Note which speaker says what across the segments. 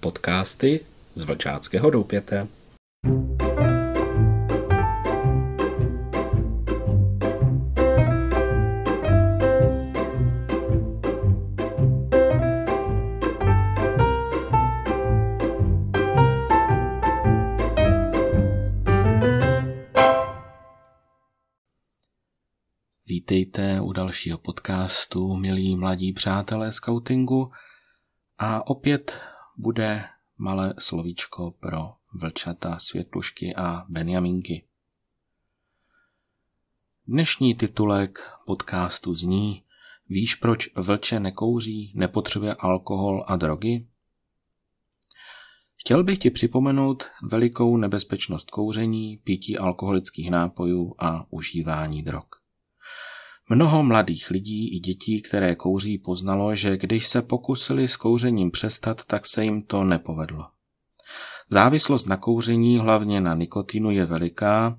Speaker 1: Podcasty z Vlčáckého doupěte. Vítejte u dalšího podcastu, milí mladí přátelé skautingu. A opět bude malé slovíčko pro vlčata, světlušky a benjaminky. Dnešní titulek podcastu zní Víš, proč vlče nekouří, nepotřebuje alkohol a drogy? Chtěl bych ti připomenout velikou nebezpečnost kouření, pití alkoholických nápojů a užívání drog. Mnoho mladých lidí i dětí, které kouří, poznalo, že když se pokusili s kouřením přestat, tak se jim to nepovedlo. Závislost na kouření, hlavně na nikotinu, je veliká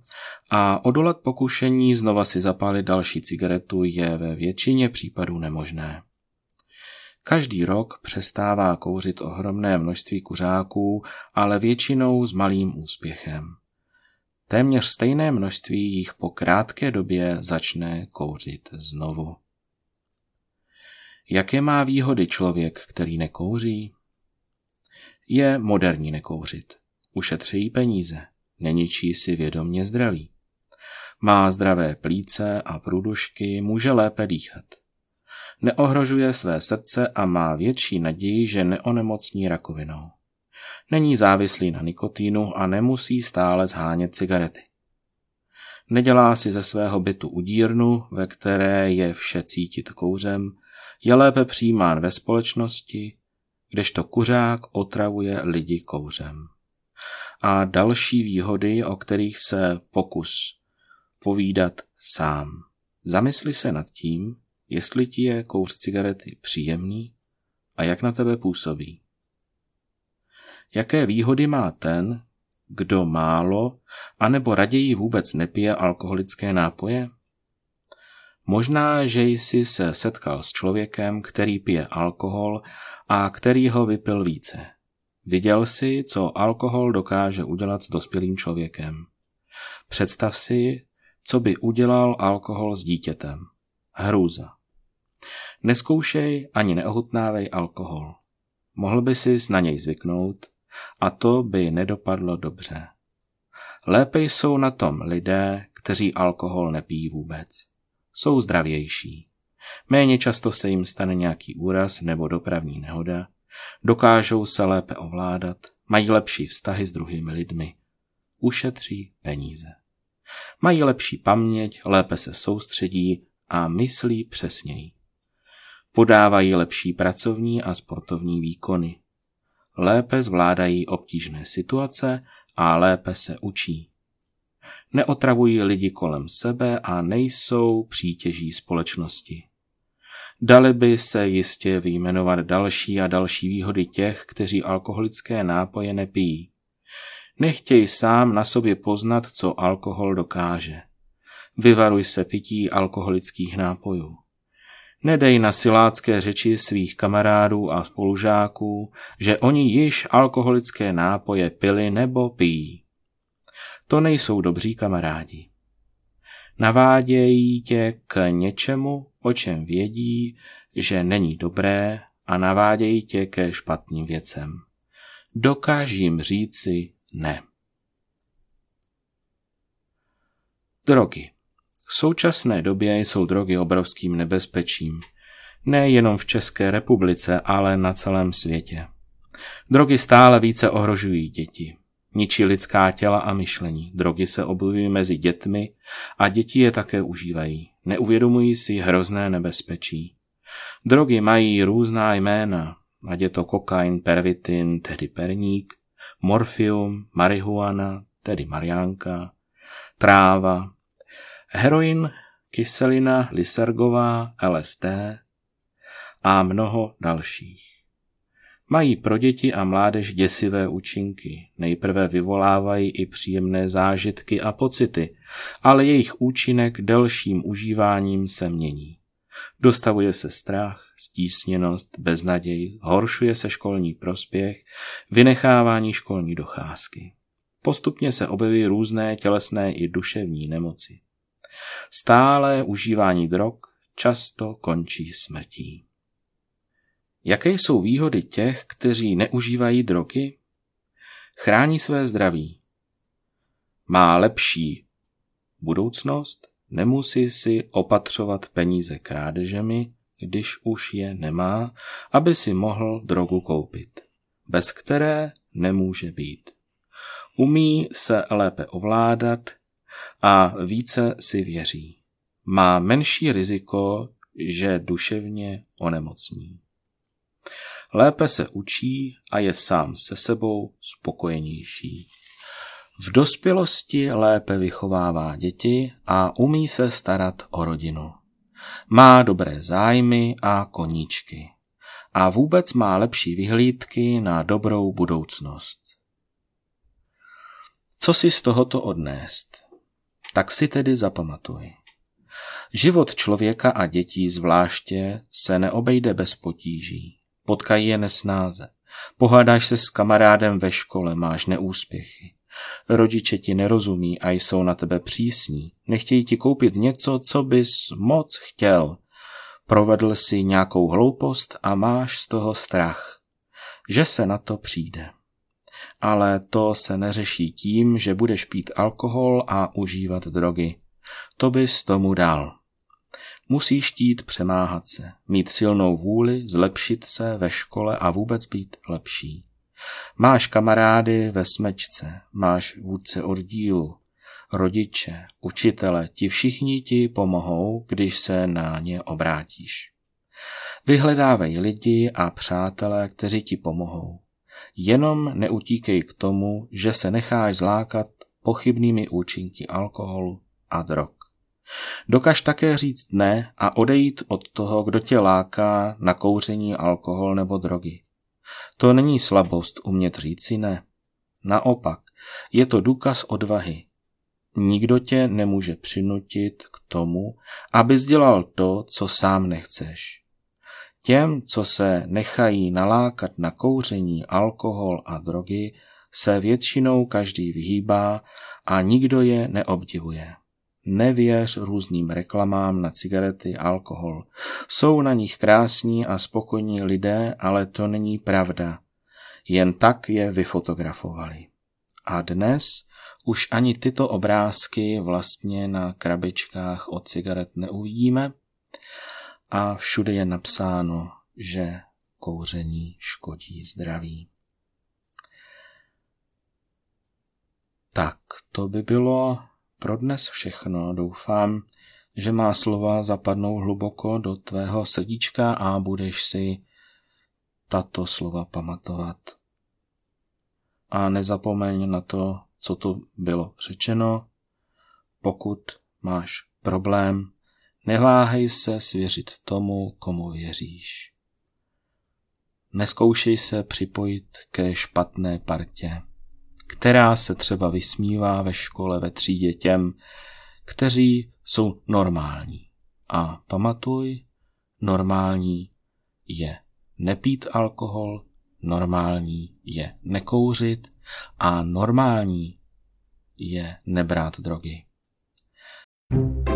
Speaker 1: a odolat pokušení znova si zapálit další cigaretu je ve většině případů nemožné. Každý rok přestává kouřit ohromné množství kuřáků, ale většinou s malým úspěchem. Téměř stejné množství jich po krátké době začne kouřit znovu. Jaké má výhody člověk, který nekouří? Je moderní nekouřit. Ušetří peníze. Neničí si vědomně zdraví. Má zdravé plíce a průdušky, může lépe dýchat. Neohrožuje své srdce a má větší naději, že neonemocní rakovinou. Není závislý na nikotínu a nemusí stále zhánět cigarety. Nedělá si ze svého bytu udírnu, ve které je vše cítit kouřem, je lépe přijímán ve společnosti, kdežto kuřák otravuje lidi kouřem. A další výhody, o kterých se pokus povídat sám. Zamysli se nad tím, jestli ti je kouř cigarety příjemný a jak na tebe působí. Jaké výhody má ten, kdo málo, anebo raději vůbec nepije alkoholické nápoje? Možná, že jsi se setkal s člověkem, který pije alkohol a který ho vypil více. Viděl si, co alkohol dokáže udělat s dospělým člověkem. Představ si, co by udělal alkohol s dítětem. Hrůza. Neskoušej ani neohutnávej alkohol. Mohl by si na něj zvyknout, a to by nedopadlo dobře. Lépe jsou na tom lidé, kteří alkohol nepijí vůbec. Jsou zdravější. Méně často se jim stane nějaký úraz nebo dopravní nehoda, dokážou se lépe ovládat, mají lepší vztahy s druhými lidmi, ušetří peníze. Mají lepší paměť, lépe se soustředí a myslí přesněji. Podávají lepší pracovní a sportovní výkony, lépe zvládají obtížné situace a lépe se učí. Neotravují lidi kolem sebe a nejsou přítěží společnosti. Dali by se jistě vyjmenovat další a další výhody těch, kteří alkoholické nápoje nepijí. Nechtěj sám na sobě poznat, co alkohol dokáže. Vyvaruj se pití alkoholických nápojů. Nedej na silácké řeči svých kamarádů a spolužáků, že oni již alkoholické nápoje pili nebo pijí. To nejsou dobří kamarádi. Navádějí tě k něčemu, o čem vědí, že není dobré a navádějí tě ke špatným věcem. Dokážím říci ne. Drogy. V současné době jsou drogy obrovským nebezpečím. Nejenom v České republice, ale na celém světě. Drogy stále více ohrožují děti. Ničí lidská těla a myšlení. Drogy se objevují mezi dětmi a děti je také užívají. Neuvědomují si hrozné nebezpečí. Drogy mají různá jména, ať je to kokain, pervitin, tedy perník, morfium, marihuana, tedy mariánka, tráva, heroin, kyselina lysergová, LSD a mnoho dalších. Mají pro děti a mládež děsivé účinky. Nejprve vyvolávají i příjemné zážitky a pocity, ale jejich účinek delším užíváním se mění. Dostavuje se strach, stísněnost, beznaděj, horšuje se školní prospěch, vynechávání školní docházky. Postupně se objeví různé tělesné i duševní nemoci. Stále užívání drog často končí smrtí. Jaké jsou výhody těch, kteří neužívají drogy? Chrání své zdraví. Má lepší budoucnost, nemusí si opatřovat peníze krádežemi, když už je nemá, aby si mohl drogu koupit, bez které nemůže být. Umí se lépe ovládat a více si věří. Má menší riziko, že duševně onemocní. Lépe se učí a je sám se sebou spokojenější. V dospělosti lépe vychovává děti a umí se starat o rodinu. Má dobré zájmy a koníčky. A vůbec má lepší vyhlídky na dobrou budoucnost. Co si z tohoto odnést? Tak si tedy zapamatuj. Život člověka a dětí zvláště se neobejde bez potíží. Potkají je nesnáze. Pohádáš se s kamarádem ve škole, máš neúspěchy. Rodiče ti nerozumí a jsou na tebe přísní. Nechtějí ti koupit něco, co bys moc chtěl. Provedl si nějakou hloupost a máš z toho strach, že se na to přijde. Ale to se neřeší tím, že budeš pít alkohol a užívat drogy. To bys tomu dal. Musíš chtít přemáhat se, mít silnou vůli, zlepšit se ve škole a vůbec být lepší. Máš kamarády ve smečce, máš vůdce oddílu, rodiče, učitele, ti všichni ti pomohou, když se na ně obrátíš. Vyhledávej lidi a přátelé, kteří ti pomohou. Jenom neutíkej k tomu, že se necháš zlákat pochybnými účinky alkoholu a drog. Dokaž také říct ne a odejít od toho, kdo tě láká na kouření, alkohol nebo drogy. To není slabost umět říci ne. Naopak, je to důkaz odvahy. Nikdo tě nemůže přinutit k tomu, abys dělal to, co sám nechceš. Těm, co se nechají nalákat na kouření, alkohol a drogy, se většinou každý vyhýbá a nikdo je neobdivuje. Nevěř různým reklamám na cigarety, alkohol. Jsou na nich krásní a spokojní lidé, ale to není pravda. Jen tak je vyfotografovali. A dnes už ani tyto obrázky vlastně na krabičkách od cigaret neuvidíme a všude je napsáno, že kouření škodí zdraví. Tak, to by bylo pro dnes všechno. Doufám, že má slova zapadnou hluboko do tvého srdíčka a budeš si tato slova pamatovat. A nezapomeň na to, co tu bylo řečeno. Pokud máš problém, neváhej se svěřit tomu, komu věříš. Neskoušej se připojit ke špatné partě která se třeba vysmívá ve škole, ve třídě těm, kteří jsou normální. A pamatuj, normální je nepít alkohol, normální je nekouřit a normální je nebrát drogy. thank you